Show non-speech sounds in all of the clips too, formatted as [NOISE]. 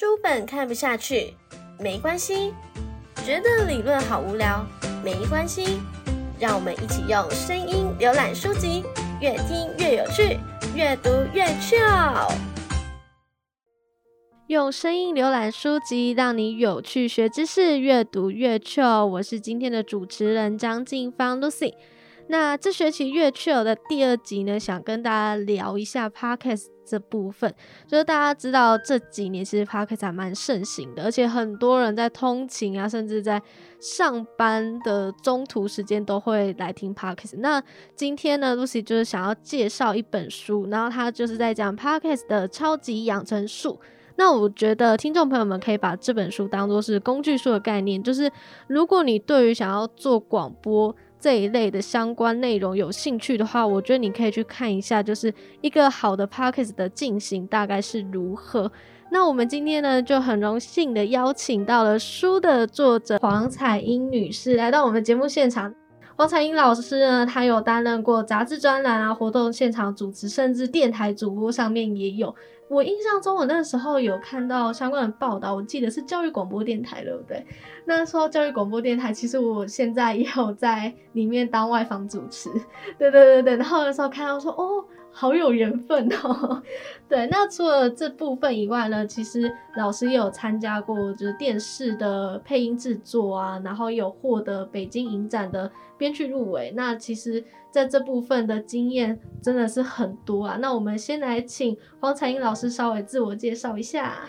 书本看不下去，没关系；觉得理论好无聊，没关系。让我们一起用声音浏览书籍，越听越有趣，越读越 chill。用声音浏览书籍，让你有趣学知识，越读越 chill。我是今天的主持人张静芳 Lucy。那这学期月 chill 的第二集呢，想跟大家聊一下 podcast 这部分。就是大家知道这几年其实 podcast 还蛮盛行的，而且很多人在通勤啊，甚至在上班的中途时间都会来听 podcast。那今天呢，Lucy 就是想要介绍一本书，然后他就是在讲 podcast 的超级养成术。那我觉得听众朋友们可以把这本书当做是工具书的概念，就是如果你对于想要做广播，这一类的相关内容有兴趣的话，我觉得你可以去看一下，就是一个好的 p o c k e t 的进行大概是如何。那我们今天呢，就很荣幸的邀请到了书的作者黄彩英女士来到我们节目现场。王彩英老师呢，她有担任过杂志专栏啊、活动现场主持，甚至电台主播上面也有。我印象中，我那时候有看到相关的报道，我记得是教育广播电台，对不对？那时候教育广播电台，其实我现在也有在里面当外访主持，[LAUGHS] 对对对对。然后那时候看到说，哦。好有缘分哦，[LAUGHS] 对。那除了这部分以外呢，其实老师也有参加过，就是电视的配音制作啊，然后有获得北京影展的编剧入围。那其实在这部分的经验真的是很多啊。那我们先来请黄彩英老师稍微自我介绍一下。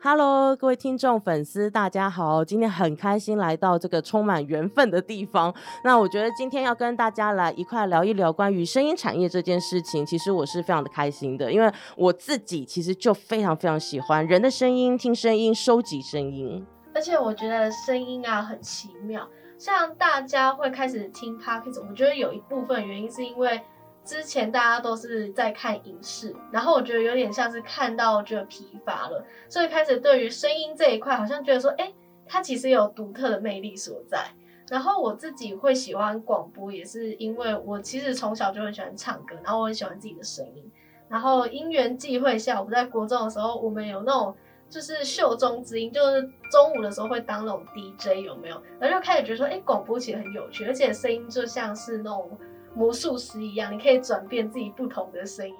Hello，各位听众粉丝，大家好！今天很开心来到这个充满缘分的地方。那我觉得今天要跟大家来一块聊一聊关于声音产业这件事情，其实我是非常的开心的，因为我自己其实就非常非常喜欢人的声音、听声音、收集声音。而且我觉得声音啊很奇妙，像大家会开始听 podcast，我觉得有一部分原因是因为。之前大家都是在看影视，然后我觉得有点像是看到觉得疲乏了，所以开始对于声音这一块好像觉得说，哎，它其实有独特的魅力所在。然后我自己会喜欢广播，也是因为我其实从小就很喜欢唱歌，然后我很喜欢自己的声音。然后因缘际会下，我在国中的时候，我们有那种就是秀中之音，就是中午的时候会当那种 DJ，有没有？然后就开始觉得说，哎，广播其实很有趣，而且声音就像是那种。魔术师一样，你可以转变自己不同的声音。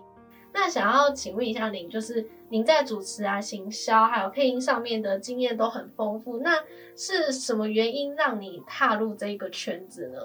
那想要请问一下您，就是您在主持啊、行销还有配音上面的经验都很丰富，那是什么原因让你踏入这个圈子呢？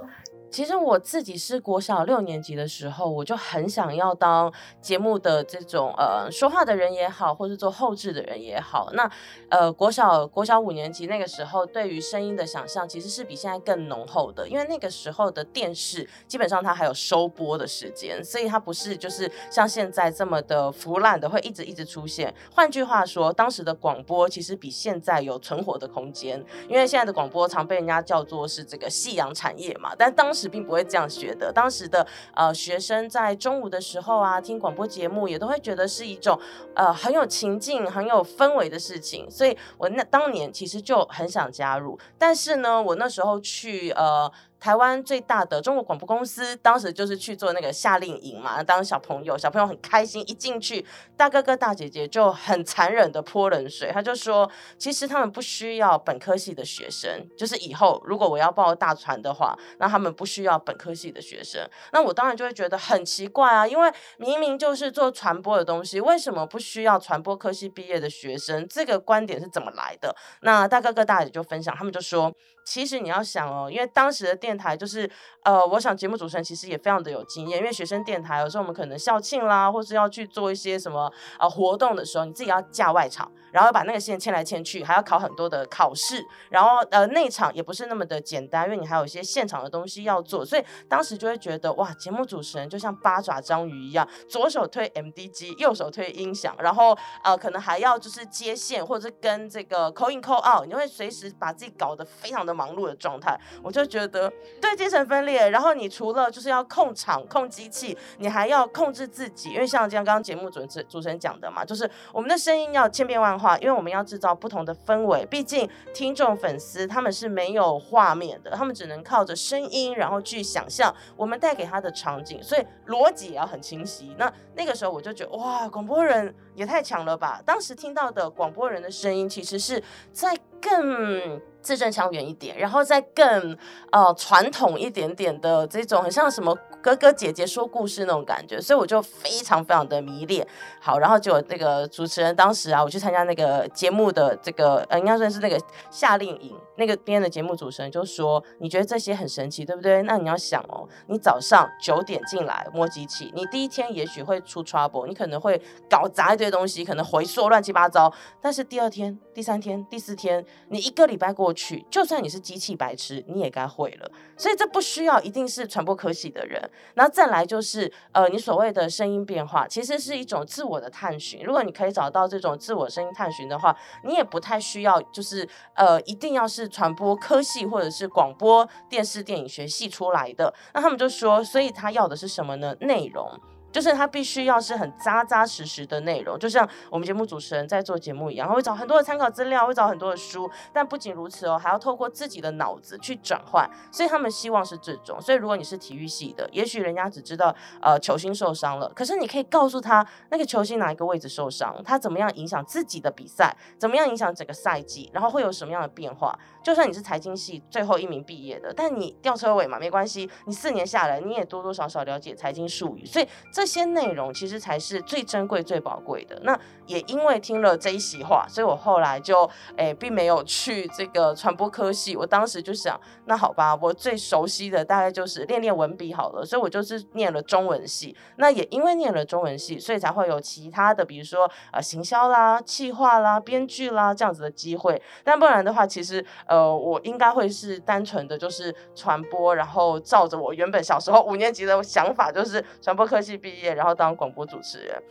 其实我自己是国小六年级的时候，我就很想要当节目的这种呃说话的人也好，或是做后置的人也好。那呃国小国小五年级那个时候，对于声音的想象其实是比现在更浓厚的，因为那个时候的电视基本上它还有收播的时间，所以它不是就是像现在这么的腐烂的会一直一直出现。换句话说，当时的广播其实比现在有存活的空间，因为现在的广播常被人家叫做是这个夕阳产业嘛，但当时。并不会这样学的。当时的呃学生在中午的时候啊，听广播节目也都会觉得是一种呃很有情境、很有氛围的事情。所以我那当年其实就很想加入，但是呢，我那时候去呃。台湾最大的中国广播公司，当时就是去做那个夏令营嘛，当小朋友，小朋友很开心，一进去，大哥哥大姐姐就很残忍的泼冷水，他就说，其实他们不需要本科系的学生，就是以后如果我要报大传的话，那他们不需要本科系的学生，那我当然就会觉得很奇怪啊，因为明明就是做传播的东西，为什么不需要传播科系毕业的学生？这个观点是怎么来的？那大哥哥大姐就分享，他们就说。其实你要想哦，因为当时的电台就是，呃，我想节目主持人其实也非常的有经验，因为学生电台有时候我们可能校庆啦，或是要去做一些什么呃活动的时候，你自己要架外场，然后把那个线牵来牵去，还要考很多的考试，然后呃内场也不是那么的简单，因为你还有一些现场的东西要做，所以当时就会觉得哇，节目主持人就像八爪章鱼一样，左手推 M D 机，右手推音响，然后呃可能还要就是接线或者跟这个 call in call out，你会随时把自己搞得非常的。忙碌的状态，我就觉得对，精神分裂。然后你除了就是要控场、控机器，你还要控制自己，因为像这样刚刚节目主持主持人讲的嘛，就是我们的声音要千变万化，因为我们要制造不同的氛围。毕竟听众粉丝他们是没有画面的，他们只能靠着声音，然后去想象我们带给他的场景，所以逻辑也要很清晰。那那个时候我就觉得，哇，广播人也太强了吧！当时听到的广播人的声音，其实是在更。字正腔圆一点，然后再更呃传统一点点的这种，很像什么哥哥姐姐说故事那种感觉，所以我就非常非常的迷恋。好，然后就那个主持人当时啊，我去参加那个节目的这个呃，应该算是那个夏令营，那个边的节目主持人就说：“你觉得这些很神奇，对不对？那你要想哦，你早上九点进来摸机器，你第一天也许会出 trouble，你可能会搞砸一堆东西，可能回溯乱七八糟，但是第二天、第三天、第四天，你一个礼拜过。去，就算你是机器白痴，你也该会了。所以这不需要一定是传播科系的人。然后再来就是，呃，你所谓的声音变化，其实是一种自我的探寻。如果你可以找到这种自我声音探寻的话，你也不太需要，就是呃，一定要是传播科系或者是广播电视电影学系出来的。那他们就说，所以他要的是什么呢？内容。就是他必须要是很扎扎实实的内容，就像我们节目主持人在做节目一样，会找很多的参考资料，会找很多的书。但不仅如此哦，还要透过自己的脑子去转换。所以他们希望是这种。所以如果你是体育系的，也许人家只知道呃球星受伤了，可是你可以告诉他那个球星哪一个位置受伤，他怎么样影响自己的比赛，怎么样影响整个赛季，然后会有什么样的变化。就算你是财经系最后一名毕业的，但你吊车尾嘛，没关系，你四年下来你也多多少少了解财经术语，所以这这些内容其实才是最珍贵、最宝贵的。那也因为听了这一席话，所以我后来就诶并没有去这个传播科系。我当时就想，那好吧，我最熟悉的大概就是练练文笔好了，所以我就是念了中文系。那也因为念了中文系，所以才会有其他的，比如说呃行销啦、企划啦、编剧啦这样子的机会。但不然的话，其实。呃，我应该会是单纯的就是传播，然后照着我原本小时候五年级的想法，就是传播科系毕业，然后当广播主持人。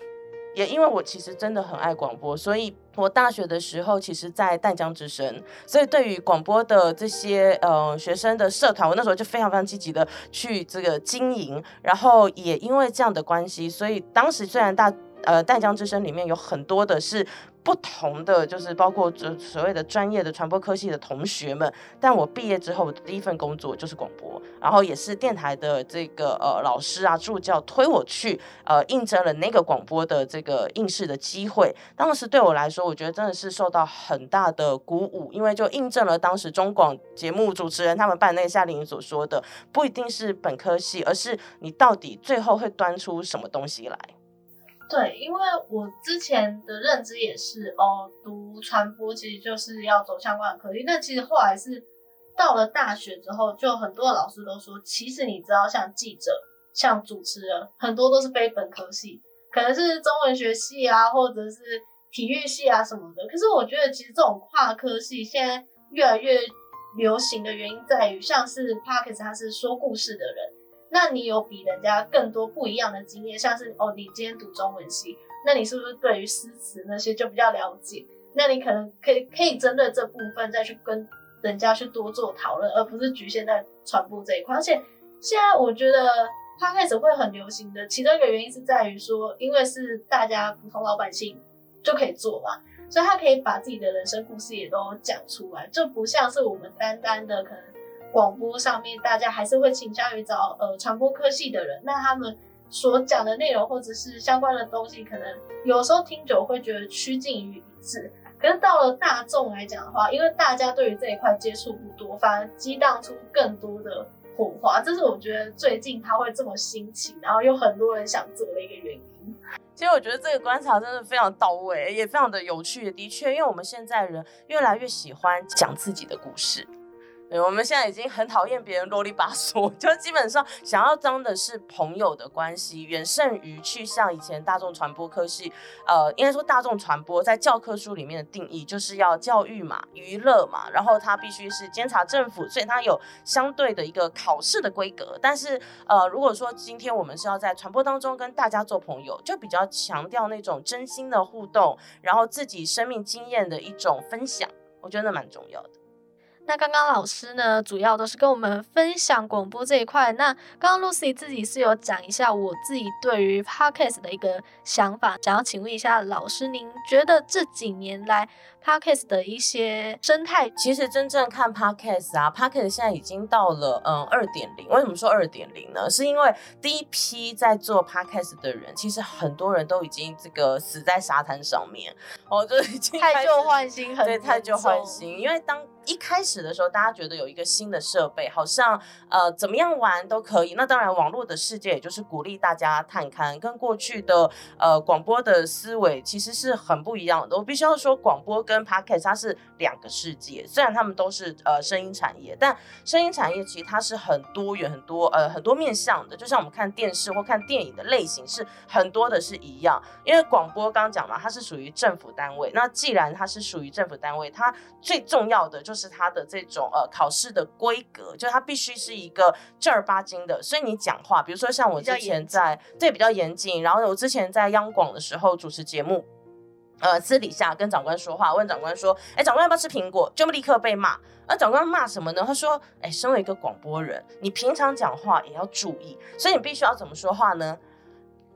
也因为我其实真的很爱广播，所以我大学的时候其实，在淡江之声，所以对于广播的这些呃学生的社团，我那时候就非常非常积极的去这个经营。然后也因为这样的关系，所以当时虽然大呃淡江之声里面有很多的是。不同的就是包括这所谓的专业的传播科系的同学们，但我毕业之后第一份工作就是广播，然后也是电台的这个呃老师啊助教推我去呃应征了那个广播的这个应试的机会。当时对我来说，我觉得真的是受到很大的鼓舞，因为就印证了当时中广节目主持人他们办那个夏令营所说的，不一定是本科系，而是你到底最后会端出什么东西来。对，因为我之前的认知也是哦，读传播其实就是要走相关的科技。那其实后来是到了大学之后，就很多的老师都说，其实你知道，像记者、像主持人，很多都是非本科系，可能是中文学系啊，或者是体育系啊什么的。可是我觉得，其实这种跨科系现在越来越流行的原因在于，像是 Parkes 他是说故事的人。那你有比人家更多不一样的经验，像是哦，你今天读中文系，那你是不是对于诗词那些就比较了解？那你可能可以可以针对这部分再去跟人家去多做讨论，而不是局限在传播这一块。而且现在我觉得它开始会很流行的，其中一个原因是在于说，因为是大家普通老百姓就可以做嘛，所以他可以把自己的人生故事也都讲出来，就不像是我们单单的可能。广播上面，大家还是会倾向于找呃传播科系的人，那他们所讲的内容或者是相关的东西，可能有时候听久会觉得趋近于一致。可是到了大众来讲的话，因为大家对于这一块接触不多，反而激荡出更多的火花，这是我觉得最近它会这么兴起，然后有很多人想做的一个原因。其实我觉得这个观察真的非常到位，也非常的有趣。的确，因为我们现在人越来越喜欢讲自己的故事。我们现在已经很讨厌别人啰里吧嗦，[LAUGHS] 就基本上想要当的是朋友的关系，远胜于去像以前大众传播科系，呃，应该说大众传播在教科书里面的定义就是要教育嘛、娱乐嘛，然后它必须是监察政府，所以它有相对的一个考试的规格。但是，呃，如果说今天我们是要在传播当中跟大家做朋友，就比较强调那种真心的互动，然后自己生命经验的一种分享，我觉得那蛮重要的。那刚刚老师呢，主要都是跟我们分享广播这一块。那刚刚 Lucy 自己是有讲一下我自己对于 Podcast 的一个想法，想要请问一下老师，您觉得这几年来 Podcast 的一些生态，其实真正看 Podcast 啊，Podcast 现在已经到了嗯二点零。为什么说二点零呢？是因为第一批在做 Podcast 的人，其实很多人都已经这个死在沙滩上面，哦，就已经太旧换新，很对，太旧换新，因为当。一开始的时候，大家觉得有一个新的设备，好像呃怎么样玩都可以。那当然，网络的世界也就是鼓励大家探勘，跟过去的呃广播的思维其实是很不一样的。我必须要说，广播跟 podcast 它是两个世界。虽然他们都是呃声音产业，但声音产业其实它是很多元、很多呃很多面向的。就像我们看电视或看电影的类型是很多的是一样。因为广播刚刚讲嘛，它是属于政府单位。那既然它是属于政府单位，它最重要的就就是它的这种呃考试的规格，就它必须是一个正儿八经的，所以你讲话，比如说像我之前在对比较严谨，然后我之前在央广的时候主持节目，呃私底下跟长官说话，问长官说，哎长官要不要吃苹果，就立刻被骂，那长官骂什么呢？他说，哎身为一个广播人，你平常讲话也要注意，所以你必须要怎么说话呢？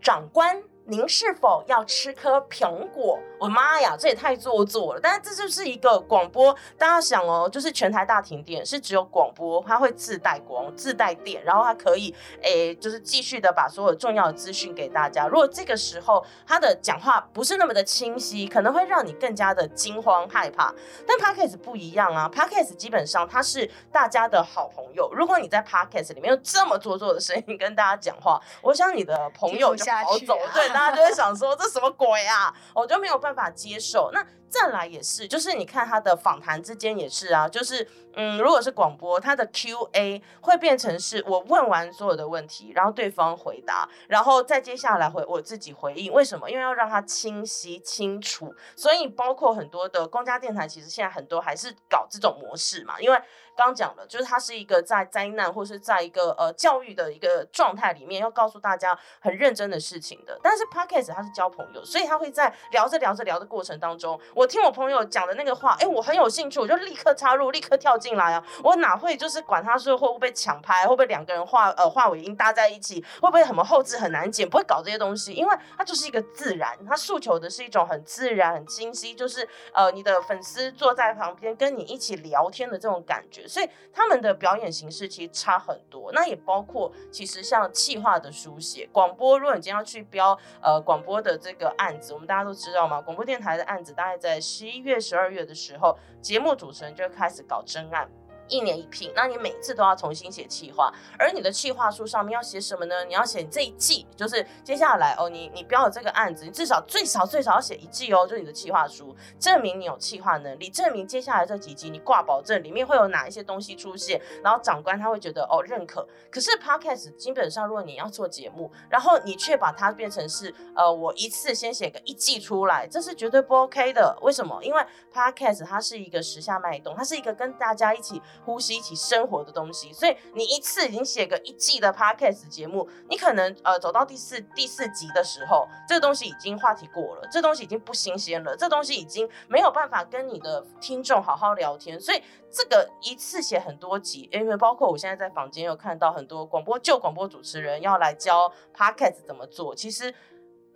长官。您是否要吃颗苹果？我妈呀，这也太做作了！但是这就是一个广播，大家想哦，就是全台大停电，是只有广播它会自带光、自带电，然后它可以诶，就是继续的把所有重要的资讯给大家。如果这个时候他的讲话不是那么的清晰，可能会让你更加的惊慌害怕。但 Podcast 不一样啊，Podcast 基本上它是大家的好朋友。如果你在 Podcast 里面用这么做作的声音跟大家讲话，我想你的朋友就跑走，对。大家就会想说这什么鬼啊？我就没有办法接受。那再来也是，就是你看他的访谈之间也是啊，就是嗯，如果是广播，他的 Q A 会变成是我问完所有的问题，然后对方回答，然后再接下来回我自己回应。为什么？因为要让它清晰清楚。所以包括很多的公家电台，其实现在很多还是搞这种模式嘛，因为。刚讲了，就是它是一个在灾难或是在一个呃教育的一个状态里面，要告诉大家很认真的事情的。但是 podcast 它是交朋友，所以他会在聊着聊着聊的过程当中，我听我朋友讲的那个话，哎，我很有兴趣，我就立刻插入，立刻跳进来啊！我哪会就是管他说会不会被抢拍，会不会两个人话呃话尾音搭在一起，会不会什么后置很难剪，不会搞这些东西，因为它就是一个自然，它诉求的是一种很自然、很清晰，就是呃你的粉丝坐在旁边跟你一起聊天的这种感觉。所以他们的表演形式其实差很多，那也包括其实像气化的书写、广播。如果你今天要去标呃广播的这个案子，我们大家都知道嘛，广播电台的案子大概在十一月、十二月的时候，节目主持人就开始搞真案。一年一聘，那你每次都要重新写企划，而你的企划书上面要写什么呢？你要写这一季，就是接下来哦，你你标的这个案子，你至少最少最少要写一季哦，就是你的企划书，证明你有企划能力，证明接下来这几集你挂保证里面会有哪一些东西出现，然后长官他会觉得哦认可。可是 podcast 基本上，如果你要做节目，然后你却把它变成是呃我一次先写个一季出来，这是绝对不 OK 的。为什么？因为 podcast 它是一个时下脉动，它是一个跟大家一起。呼吸一起生活的东西，所以你一次已经写个一季的 podcast 节目，你可能呃走到第四第四集的时候，这个东西已经话题过了，这东西已经不新鲜了，这东西已经没有办法跟你的听众好好聊天，所以这个一次写很多集，因为包括我现在在房间有看到很多广播旧广播主持人要来教 podcast 怎么做，其实。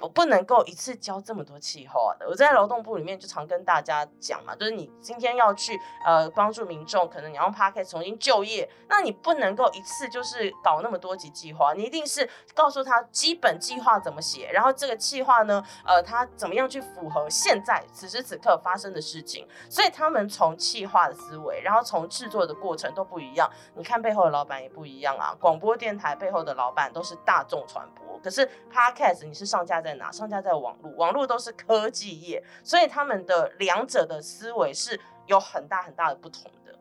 我不能够一次教这么多气候的。我在劳动部里面就常跟大家讲嘛，就是你今天要去呃帮助民众，可能你要 p a r k 重新就业，那你不能够一次就是搞那么多级计划，你一定是告诉他基本计划怎么写，然后这个计划呢，呃，他怎么样去符合现在此时此刻发生的事情。所以他们从计划的思维，然后从制作的过程都不一样。你看背后的老板也不一样啊，广播电台背后的老板都是大众传播，可是 podcast 你是上架在。在哪？上架在网络，网络都是科技业，所以他们的两者的思维是有很大很大的不同的。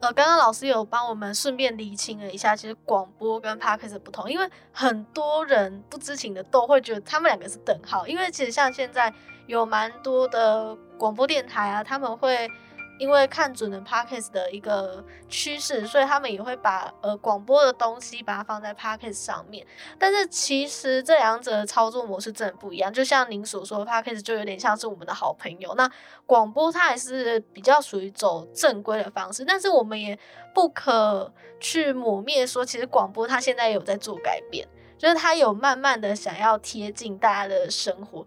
呃，刚刚老师有帮我们顺便理清了一下，其实广播跟 podcast 不同，因为很多人不知情的都会觉得他们两个是等号，因为其实像现在有蛮多的广播电台啊，他们会因为看准了 Podcast 的一个趋势，所以他们也会把呃广播的东西把它放在 Podcast 上面。但是其实这两者的操作模式真的不一样。就像您所说，Podcast 就有点像是我们的好朋友，那广播它还是比较属于走正规的方式。但是我们也不可去抹灭说，其实广播它现在也有在做改变。就是他有慢慢的想要贴近大家的生活，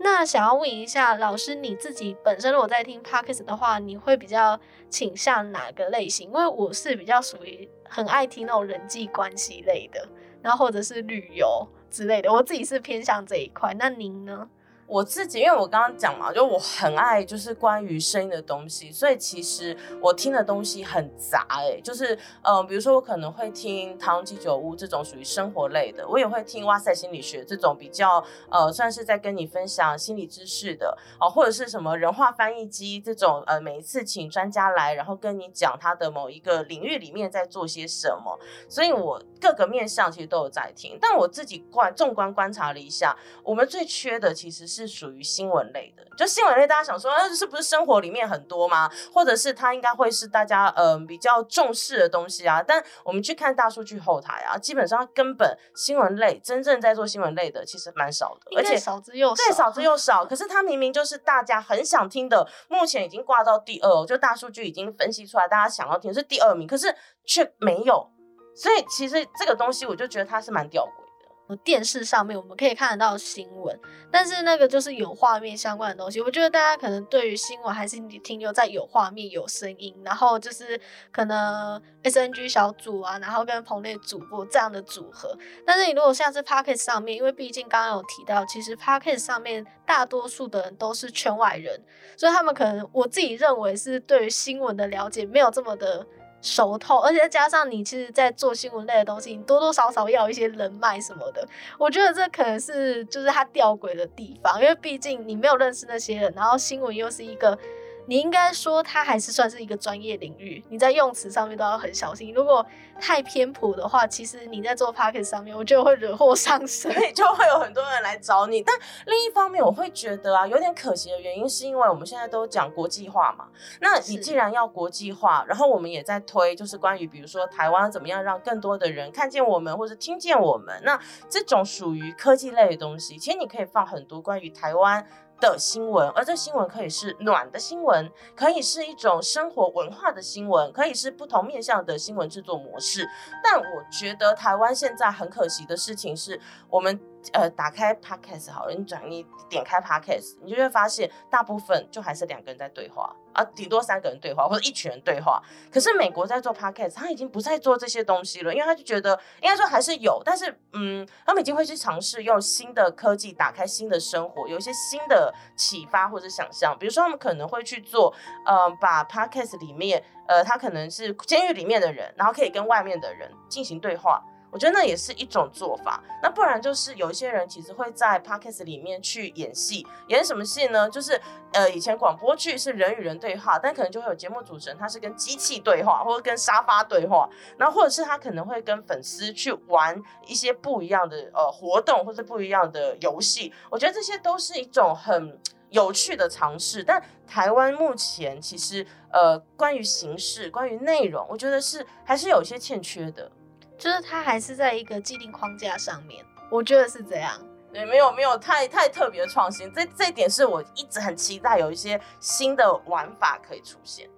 那想要问一下老师，你自己本身如果在听 PARKS 的话，你会比较倾向哪个类型？因为我是比较属于很爱听那种人际关系类的，然后或者是旅游之类的，我自己是偏向这一块。那您呢？我自己，因为我刚刚讲嘛，就我很爱就是关于声音的东西，所以其实我听的东西很杂哎，就是嗯，比如说我可能会听唐吉酒屋这种属于生活类的，我也会听哇塞心理学这种比较呃算是在跟你分享心理知识的哦，或者是什么人话翻译机这种呃，每一次请专家来，然后跟你讲他的某一个领域里面在做些什么，所以我各个面向其实都有在听，但我自己观纵观观察了一下，我们最缺的其实是。是属于新闻类的，就新闻类，大家想说，那是不是生活里面很多吗？或者是它应该会是大家嗯比较重视的东西啊？但我们去看大数据后台啊，基本上根本新闻类真正在做新闻类的其实蛮少的，而且少之又少，对，少之又少。可是它明明就是大家很想听的，目前已经挂到第二，就大数据已经分析出来，大家想要听是第二名，可是却没有。所以其实这个东西，我就觉得它是蛮吊诡。电视上面我们可以看得到新闻，但是那个就是有画面相关的东西。我觉得大家可能对于新闻还是停留在有画面、有声音，然后就是可能 SNG 小组啊，然后跟棚内主播这样的组合。但是你如果像是 p o c k e t 上面，因为毕竟刚刚有提到，其实 p o c k e t 上面大多数的人都是圈外人，所以他们可能我自己认为是对于新闻的了解没有这么的。熟透，而且再加上你其实，在做新闻类的东西，你多多少少要一些人脉什么的。我觉得这可能是就是他吊诡的地方，因为毕竟你没有认识那些人，然后新闻又是一个。你应该说，它还是算是一个专业领域，你在用词上面都要很小心。如果太偏颇的话，其实你在做 p o c k e t 上面，我觉得会惹祸上身，就会有很多人来找你。但另一方面，我会觉得啊，有点可惜的原因，是因为我们现在都讲国际化嘛。那你既然要国际化，然后我们也在推，就是关于比如说台湾怎么样让更多的人看见我们或者听见我们。那这种属于科技类的东西，其实你可以放很多关于台湾。的新闻，而这新闻可以是暖的新闻，可以是一种生活文化的新闻，可以是不同面向的新闻制作模式。但我觉得台湾现在很可惜的事情是，我们。呃，打开 podcast 好了，你转你点开 podcast，你就会发现大部分就还是两个人在对话啊，顶多三个人对话或者一群人对话。可是美国在做 podcast，他已经不再做这些东西了，因为他就觉得应该说还是有，但是嗯，他们已经会去尝试用新的科技打开新的生活，有一些新的启发或者想象。比如说，他们可能会去做，呃，把 podcast 里面，呃，他可能是监狱里面的人，然后可以跟外面的人进行对话。我觉得那也是一种做法，那不然就是有一些人其实会在 podcast 里面去演戏，演什么戏呢？就是呃，以前广播剧是人与人对话，但可能就会有节目主持人他是跟机器对话，或者跟沙发对话，然后或者是他可能会跟粉丝去玩一些不一样的呃活动或者不一样的游戏。我觉得这些都是一种很有趣的尝试，但台湾目前其实呃关于形式、关于内容，我觉得是还是有些欠缺的。就是它还是在一个既定框架上面，我觉得是这样。对，没有没有太太特别的创新，这这一点是我一直很期待有一些新的玩法可以出现。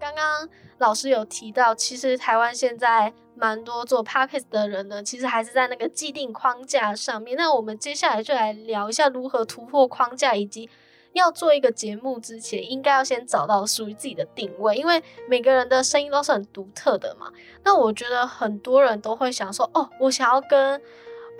刚刚老师有提到，其实台湾现在蛮多做 podcast 的人呢，其实还是在那个既定框架上面。那我们接下来就来聊一下如何突破框架，以及。要做一个节目之前，应该要先找到属于自己的定位，因为每个人的声音都是很独特的嘛。那我觉得很多人都会想说，哦，我想要跟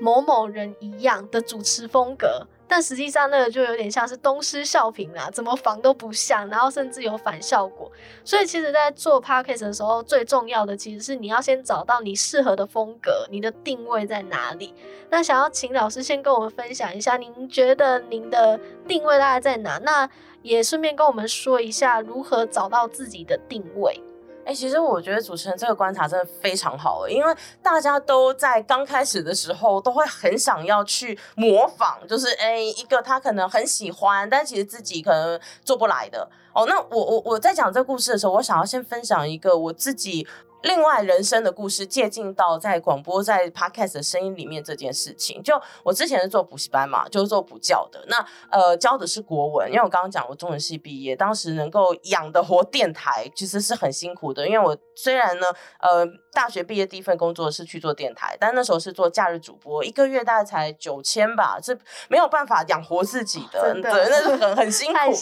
某某人一样的主持风格。但实际上，那个就有点像是东施效颦啦，怎么仿都不像，然后甚至有反效果。所以，其实，在做 podcast 的时候，最重要的其实是你要先找到你适合的风格，你的定位在哪里。那想要请老师先跟我们分享一下，您觉得您的定位大概在哪？那也顺便跟我们说一下如何找到自己的定位。哎、其实我觉得主持人这个观察真的非常好，因为大家都在刚开始的时候都会很想要去模仿，就是哎、一个他可能很喜欢，但其实自己可能做不来的。哦，那我我我在讲这个故事的时候，我想要先分享一个我自己另外人生的故事，借鉴到在广播在 podcast 的声音里面这件事情。就我之前是做补习班嘛，就是做补教的，那呃教的是国文，因为我刚刚讲我中文系毕业，当时能够养得活电台，其实是很辛苦的，因为我虽然呢呃大学毕业第一份工作是去做电台，但那时候是做假日主播，一个月大概才九千吧，这没有办法养活自己的对，那是很很辛苦，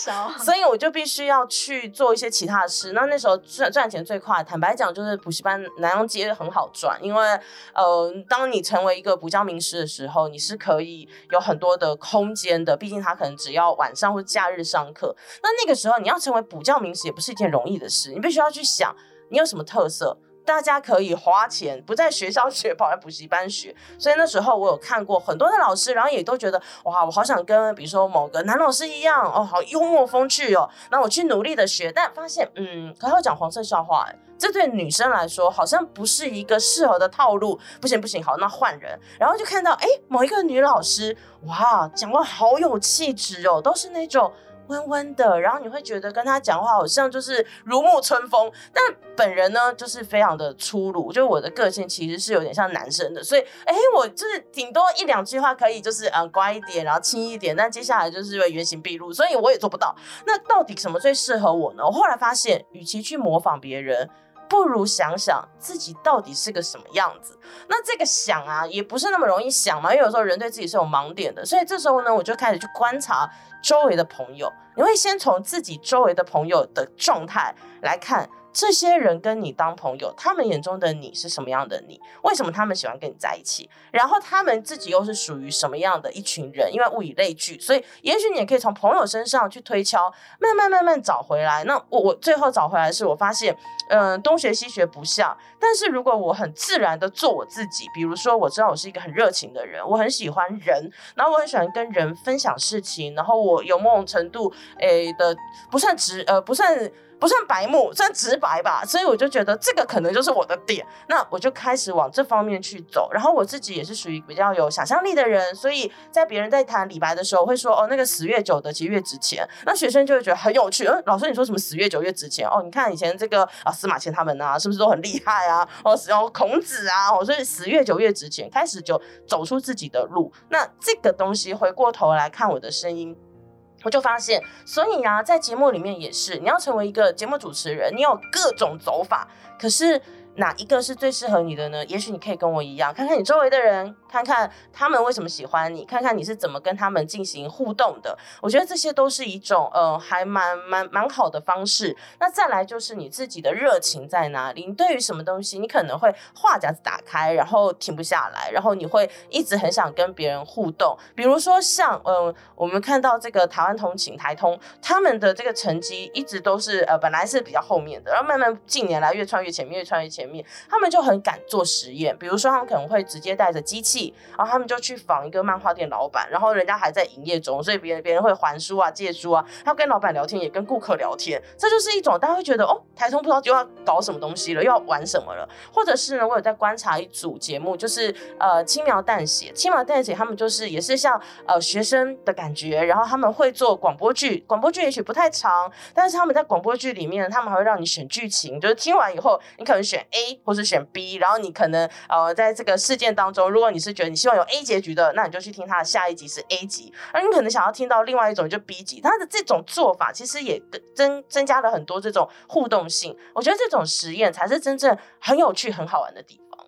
所以我就必须要去做一些其他的事。那那时候赚赚钱最快，坦白讲就是补习班南洋街很好赚，因为呃，当你成为一个补教名师的时候，你是可以有很多的空间的，毕竟他可能只要晚上或假日上课。那那个时候你要成为补教名师也不是一件容易的事，你必须要去想你有什么特色。大家可以花钱不在学校学，跑来补习班学。所以那时候我有看过很多的老师，然后也都觉得哇，我好想跟比如说某个男老师一样哦，好幽默风趣哦。那我去努力的学，但发现嗯，可他会讲黄色笑话，哎，这对女生来说好像不是一个适合的套路。不行不行，好，那换人。然后就看到哎，某一个女老师，哇，讲话好有气质哦，都是那种。温温的，然后你会觉得跟他讲话好像就是如沐春风，但本人呢就是非常的粗鲁，就是我的个性其实是有点像男生的，所以哎，我就是顶多一两句话可以就是嗯乖一点，然后轻一点，但接下来就是会原形毕露，所以我也做不到。那到底什么最适合我呢？我后来发现，与其去模仿别人。不如想想自己到底是个什么样子。那这个想啊，也不是那么容易想嘛，因为有时候人对自己是有盲点的。所以这时候呢，我就开始去观察周围的朋友。你会先从自己周围的朋友的状态来看，这些人跟你当朋友，他们眼中的你是什么样的你？为什么他们喜欢跟你在一起？然后他们自己又是属于什么样的一群人？因为物以类聚，所以也许你也可以从朋友身上去推敲，慢慢慢慢找回来。那我我最后找回来是，我发现，嗯、东学西学不像。但是如果我很自然的做我自己，比如说我知道我是一个很热情的人，我很喜欢人，然后我很喜欢跟人分享事情，然后我有某种程度诶的不算直呃不算。不算白目，算直白吧，所以我就觉得这个可能就是我的点，那我就开始往这方面去走。然后我自己也是属于比较有想象力的人，所以在别人在谈李白的时候，会说哦，那个死越久的其实越值钱。那学生就会觉得很有趣，嗯，老师你说什么死越久越值钱？哦，你看以前这个啊司马迁他们啊，是不是都很厉害啊？哦，然后孔子啊，哦，所以死越久越值钱，开始就走出自己的路。那这个东西回过头来看我的声音。我就发现，所以啊，在节目里面也是，你要成为一个节目主持人，你有各种走法，可是哪一个是最适合你的呢？也许你可以跟我一样，看看你周围的人，看看他们为什么喜欢你，看看你是怎么跟他们进行互动的。我觉得这些都是一种呃，还蛮蛮蛮好的方式。那再来就是你自己的热情在哪里？你对于什么东西，你可能会话匣子打开，然后停不下来，然后你会一直很想跟别人互动。比如说像呃，我们看到这个台湾通勤台通，他们的这个成绩一直都是呃本来是比较后面的，然后慢慢近年来越穿越前面，越穿越前面。他们就很敢做实验，比如说他们可能会直接带着机器，然后他们就去访一个漫画店老板，然后人家还在营业中，所以别人别人会还书啊、借书啊，他跟老板聊天，也跟顾客聊天，这就是一种大家会觉得哦，台通不知道又要搞什么东西了，又要玩什么了，或者是呢，我有在观察一组节目，就是呃轻描淡写，轻描淡写，他们就是也是像呃学生的感觉，然后他们会做广播剧，广播剧也许不太长，但是他们在广播剧里面，他们还会让你选剧情，就是听完以后，你可能选。A 或是选 B，然后你可能呃在这个事件当中，如果你是觉得你希望有 A 结局的，那你就去听它的下一集是 A 集，而你可能想要听到另外一种就 B 集。它的这种做法其实也增增加了很多这种互动性。我觉得这种实验才是真正很有趣、很好玩的地方。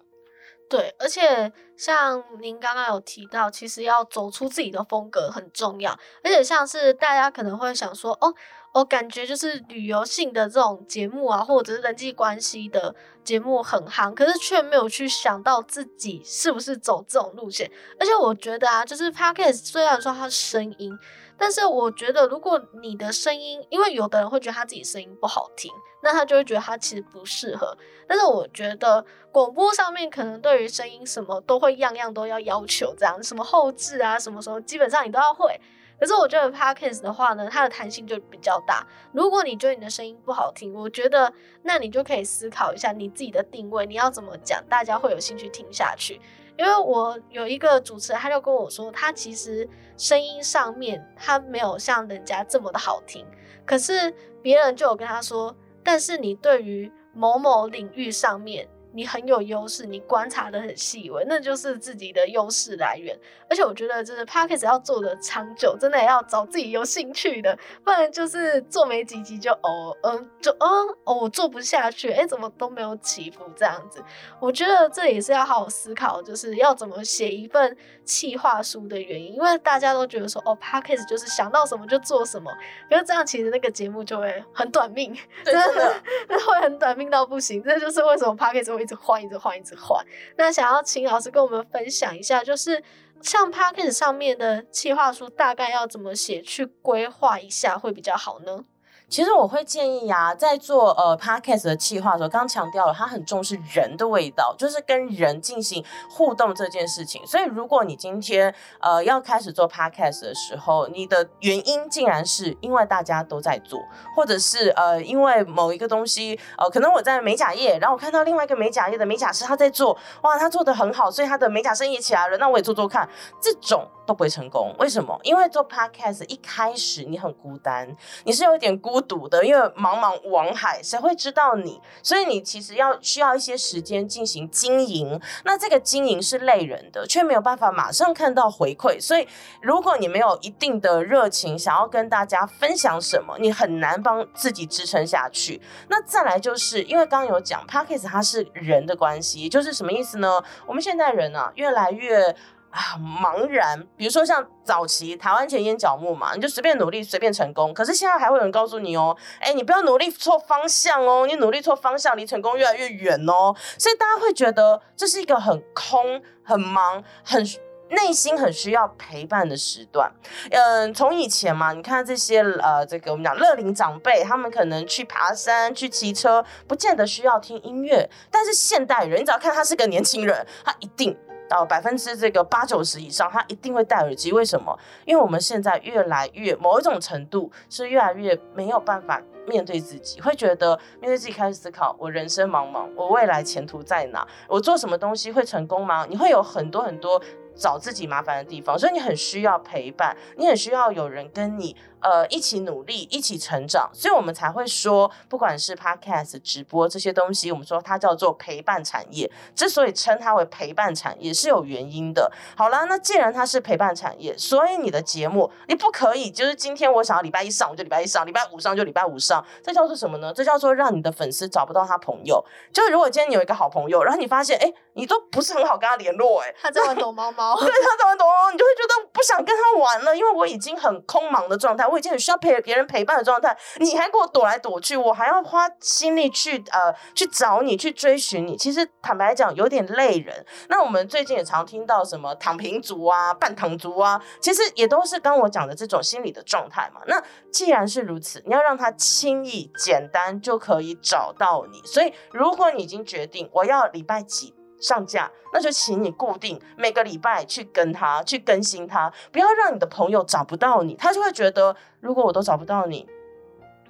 对，而且像您刚刚有提到，其实要走出自己的风格很重要，而且像是大家可能会想说，哦。我感觉就是旅游性的这种节目啊，或者是人际关系的节目很夯，可是却没有去想到自己是不是走这种路线。而且我觉得啊，就是 podcast 虽然说它是声音，但是我觉得如果你的声音，因为有的人会觉得他自己声音不好听，那他就会觉得他其实不适合。但是我觉得广播上面可能对于声音什么都会样样都要要求，这样什么后置啊，什么什么基本上你都要会。可是我觉得 podcast 的话呢，它的弹性就比较大。如果你觉得你的声音不好听，我觉得那你就可以思考一下你自己的定位，你要怎么讲，大家会有兴趣听下去。因为我有一个主持人，他就跟我说，他其实声音上面他没有像人家这么的好听，可是别人就有跟他说，但是你对于某某领域上面。你很有优势，你观察的很细微，那就是自己的优势来源。而且我觉得，就是 p o d c a s 要做的长久，真的要找自己有兴趣的，不然就是做没几集就哦，嗯，就嗯，哦，我做不下去，哎，怎么都没有起伏这样子。我觉得这也是要好好思考，就是要怎么写一份企划书的原因。因为大家都觉得说，哦 p o d c a s 就是想到什么就做什么，可是这样其实那个节目就会很短命，真的 [LAUGHS] 会很短命到不行。这就是为什么 p o d c a s 会。一直换，一直换，一直换。那想要请老师跟我们分享一下，就是像 Parker 上面的企划书，大概要怎么写，去规划一下会比较好呢？其实我会建议呀，在做呃 podcast 的企划的时候，刚刚强调了，他很重视人的味道，就是跟人进行互动这件事情。所以，如果你今天呃要开始做 podcast 的时候，你的原因竟然是因为大家都在做，或者是呃因为某一个东西，呃可能我在美甲业，然后我看到另外一个美甲业的美甲师他在做，哇，他做的很好，所以他的美甲生意起来了，那我也做做看，这种都不会成功。为什么？因为做 podcast 一开始你很孤单，你是有一点孤。独的，因为茫茫网海，谁会知道你？所以你其实要需要一些时间进行经营。那这个经营是累人的，却没有办法马上看到回馈。所以如果你没有一定的热情，想要跟大家分享什么，你很难帮自己支撑下去。那再来就是因为刚刚有讲 p a c k a g e 它是人的关系，就是什么意思呢？我们现在人啊，越来越。啊，茫然，比如说像早期台湾前烟角木嘛，你就随便努力，随便成功。可是现在还会有人告诉你哦，哎，你不要努力错方向哦，你努力错方向，离成功越来越远哦。所以大家会觉得这是一个很空、很忙、很内心很需要陪伴的时段。嗯，从以前嘛，你看这些呃，这个我们讲乐龄长辈，他们可能去爬山、去骑车，不见得需要听音乐。但是现代人，你只要看他是个年轻人，他一定。到百分之这个八九十以上，他一定会戴耳机。为什么？因为我们现在越来越某一种程度是越来越没有办法面对自己，会觉得面对自己开始思考：我人生茫茫，我未来前途在哪？我做什么东西会成功吗？你会有很多很多找自己麻烦的地方，所以你很需要陪伴，你很需要有人跟你。呃，一起努力，一起成长，所以我们才会说，不管是 podcast、直播这些东西，我们说它叫做陪伴产业。之所以称它为陪伴产业，是有原因的。好了，那既然它是陪伴产业，所以你的节目你不可以就是今天我想要礼拜一上，我就礼拜一上；礼拜五上就礼拜五上。这叫做什么呢？这叫做让你的粉丝找不到他朋友。就是如果今天你有一个好朋友，然后你发现，哎，你都不是很好跟他联络，哎，他在玩躲猫猫，对，他在玩躲猫猫，你就会觉得不想跟他玩了，因为我已经很空忙的状态。我已经很需要陪别人陪伴的状态，你还给我躲来躲去，我还要花心力去呃去找你，去追寻你。其实坦白讲，有点累人。那我们最近也常听到什么躺平族啊、半躺族啊，其实也都是刚我讲的这种心理的状态嘛。那既然是如此，你要让他轻易简单就可以找到你。所以如果你已经决定我要礼拜几。上架，那就请你固定每个礼拜去跟他去更新他，不要让你的朋友找不到你，他就会觉得如果我都找不到你，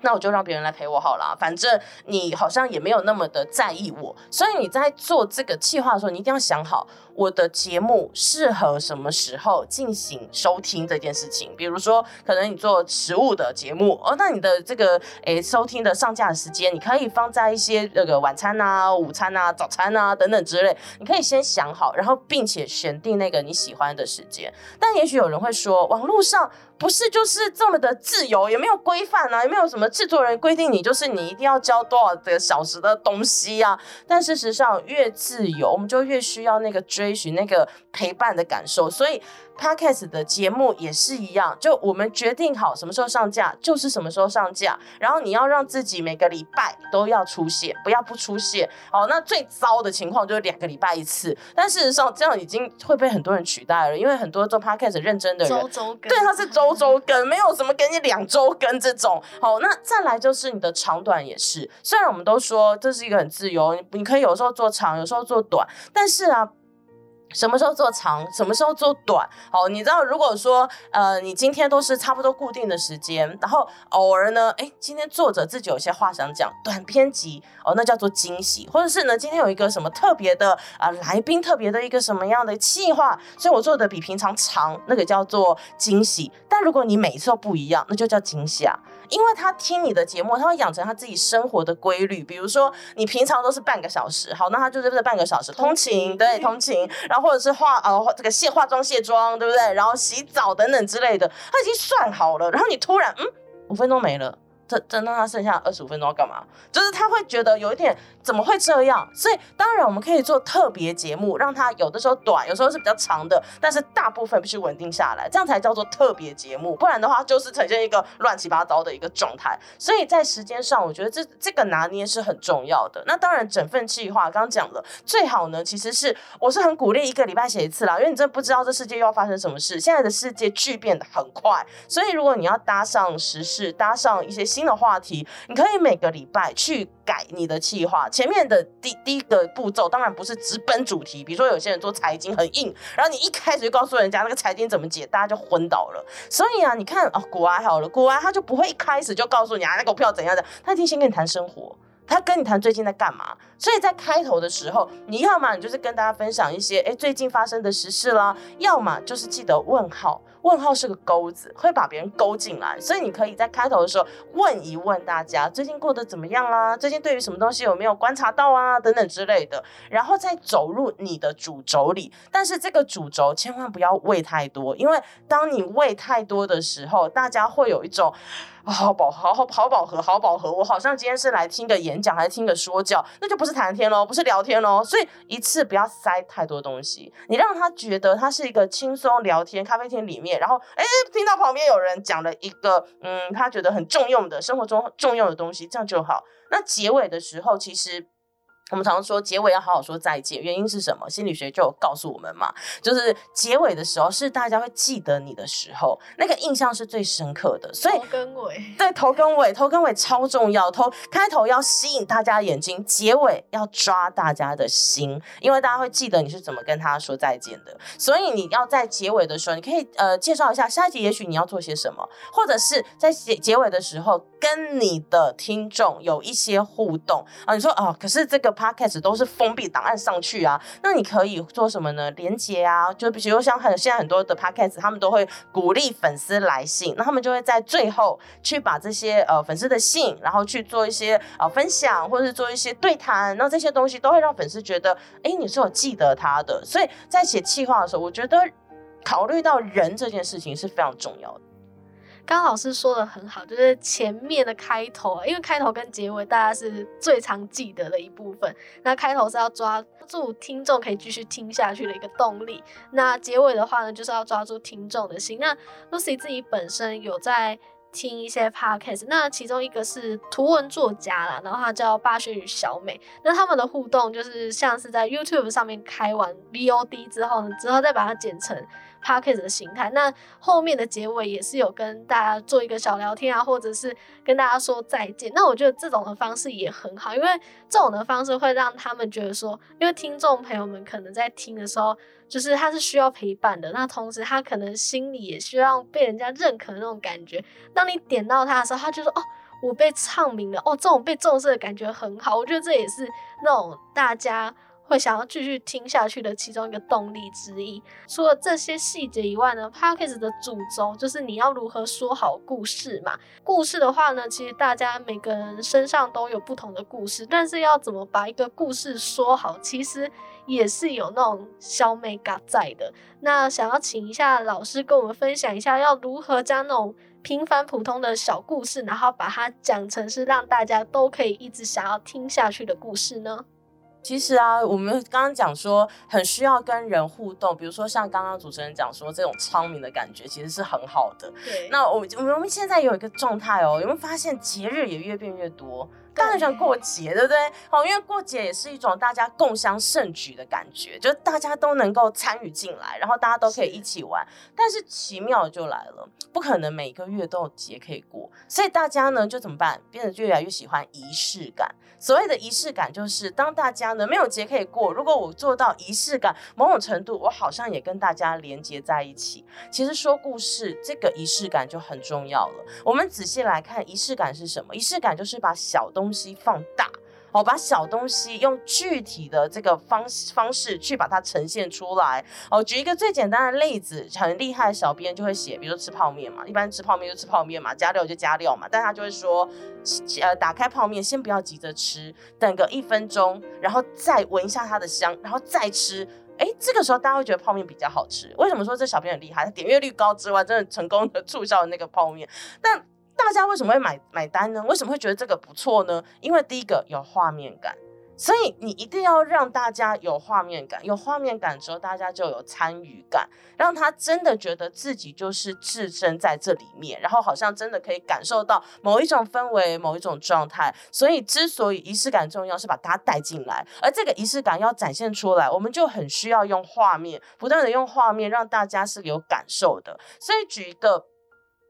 那我就让别人来陪我好了，反正你好像也没有那么的在意我，所以你在做这个计划的时候，你一定要想好。我的节目适合什么时候进行收听这件事情？比如说，可能你做食物的节目哦，那你的这个诶收听的上架的时间，你可以放在一些那个晚餐啊、午餐啊、早餐啊等等之类，你可以先想好，然后并且选定那个你喜欢的时间。但也许有人会说，网络上不是就是这么的自由，也没有规范啊，也没有什么制作人规定你就是你一定要交多少个小时的东西啊。但事实上，越自由，我们就越需要那个。追寻那个陪伴的感受，所以 podcast 的节目也是一样。就我们决定好什么时候上架，就是什么时候上架。然后你要让自己每个礼拜都要出现，不要不出现。哦，那最糟的情况就是两个礼拜一次。但事实上，这样已经会被很多人取代了，因为很多做 podcast 认真的人，周周更，对，他是周周更，没有什么给你两周更这种。好，那再来就是你的长短也是。虽然我们都说这是一个很自由，你你可以有时候做长，有时候做短，但是啊。什么时候做长，什么时候做短？好，你知道，如果说呃，你今天都是差不多固定的时间，然后偶尔呢，哎，今天作者自己有些话想讲，短篇集哦，那叫做惊喜，或者是呢，今天有一个什么特别的啊来宾，特别的一个什么样的计划，所以我做的比平常长，那个叫做惊喜。但如果你每一次都不一样，那就叫惊喜啊。因为他听你的节目，他会养成他自己生活的规律。比如说，你平常都是半个小时，好，那他就是这半个小时通勤，对，通勤，然后或者是化呃这个卸化妆、卸妆，对不对？然后洗澡等等之类的，他已经算好了。然后你突然，嗯，五分钟没了。这这那他剩下二十五分钟要干嘛？就是他会觉得有一点怎么会这样？所以当然我们可以做特别节目，让它有的时候短，有时候是比较长的，但是大部分必须稳定下来，这样才叫做特别节目。不然的话，就是呈现一个乱七八糟的一个状态。所以在时间上，我觉得这这个拿捏是很重要的。那当然，整份计划刚讲了，最好呢其实是我是很鼓励一个礼拜写一次啦，因为你真的不知道这世界又要发生什么事。现在的世界巨变的很快，所以如果你要搭上时事，搭上一些。新的话题，你可以每个礼拜去改你的计划。前面的第第一个步骤，当然不是直奔主题。比如说，有些人做财经很硬，然后你一开始就告诉人家那个财经怎么解，大家就昏倒了。所以啊，你看哦，古埃好了，古埃他就不会一开始就告诉你啊，那股票怎样的，他一定先跟你谈生活。他跟你谈最近在干嘛，所以在开头的时候，你要么你就是跟大家分享一些哎最近发生的时事啦，要么就是记得问号，问号是个钩子，会把别人勾进来，所以你可以在开头的时候问一问大家最近过得怎么样啦，最近对于什么东西有没有观察到啊等等之类的，然后再走入你的主轴里，但是这个主轴千万不要喂太多，因为当你喂太多的时候，大家会有一种。好饱，好好好饱和，好饱和。我好像今天是来听个演讲，还是听个说教，那就不是谈天喽，不是聊天喽。所以一次不要塞太多东西，你让他觉得他是一个轻松聊天咖啡厅里面，然后哎，听到旁边有人讲了一个嗯，他觉得很重用的生活中重要的东西，这样就好。那结尾的时候，其实。我们常常说结尾要好好说再见，原因是什么？心理学就有告诉我们嘛，就是结尾的时候是大家会记得你的时候，那个印象是最深刻的。所以头跟尾，对头跟尾，头跟尾超重要。头开头要吸引大家眼睛，结尾要抓大家的心，因为大家会记得你是怎么跟他说再见的。所以你要在结尾的时候，你可以呃介绍一下下一集，也许你要做些什么，或者是在结结尾的时候跟你的听众有一些互动啊。你说哦，可是这个。Podcast 都是封闭档案上去啊，那你可以做什么呢？连接啊，就比如像很现在很多的 Podcast，他们都会鼓励粉丝来信，那他们就会在最后去把这些呃粉丝的信，然后去做一些呃分享，或者是做一些对谈，那这些东西都会让粉丝觉得，哎，你是有记得他的。所以在写企划的时候，我觉得考虑到人这件事情是非常重要的。刚老师说的很好，就是前面的开头，因为开头跟结尾大家是最常记得的一部分。那开头是要抓住听众可以继续听下去的一个动力，那结尾的话呢，就是要抓住听众的心。那 Lucy 自己本身有在听一些 podcast，那其中一个是图文作家啦，然后他叫霸轩与小美，那他们的互动就是像是在 YouTube 上面开完 VOD 之后呢，之后再把它剪成。P a c k a g e 的形态，那后面的结尾也是有跟大家做一个小聊天啊，或者是跟大家说再见。那我觉得这种的方式也很好，因为这种的方式会让他们觉得说，因为听众朋友们可能在听的时候，就是他是需要陪伴的，那同时他可能心里也需要被人家认可的那种感觉。当你点到他的时候，他就说：“哦，我被唱名了，哦，这种被重视的感觉很好。”我觉得这也是那种大家。会想要继续听下去的其中一个动力之一。除了这些细节以外呢 p a c k a g e 的主轴就是你要如何说好故事嘛。故事的话呢，其实大家每个人身上都有不同的故事，但是要怎么把一个故事说好，其实也是有那种小美感在的。那想要请一下老师跟我们分享一下，要如何将那种平凡普通的小故事，然后把它讲成是让大家都可以一直想要听下去的故事呢？其实啊，我们刚刚讲说很需要跟人互动，比如说像刚刚主持人讲说这种昌明的感觉，其实是很好的。对，那我我们现在有一个状态哦，有没有发现节日也越变越多？大家很喜欢过节，对不对？好，因为过节也是一种大家共襄盛举的感觉，就是大家都能够参与进来，然后大家都可以一起玩。但是奇妙就来了，不可能每个月都有节可以过，所以大家呢就怎么办？变得越来越喜欢仪式感。所谓的仪式感，就是当大家呢没有节可以过，如果我做到仪式感，某种程度我好像也跟大家连接在一起。其实说故事这个仪式感就很重要了。我们仔细来看，仪式感是什么？仪式感就是把小东东西放大。哦，把小东西用具体的这个方方式去把它呈现出来。哦，举一个最简单的例子，很厉害的小编就会写，比如说吃泡面嘛，一般吃泡面就吃泡面嘛，加料就加料嘛，但他就会说，呃，打开泡面先不要急着吃，等个一分钟，然后再闻一下它的香，然后再吃。哎，这个时候大家会觉得泡面比较好吃。为什么说这小编很厉害？他点阅率高之外，真的成功的促销了那个泡面，但。大家为什么会买买单呢？为什么会觉得这个不错呢？因为第一个有画面感，所以你一定要让大家有画面感。有画面感之后，大家就有参与感，让他真的觉得自己就是置身在这里面，然后好像真的可以感受到某一种氛围、某一种状态。所以，之所以仪式感重要，是把大家带进来，而这个仪式感要展现出来，我们就很需要用画面，不断的用画面让大家是有感受的。所以，举一个。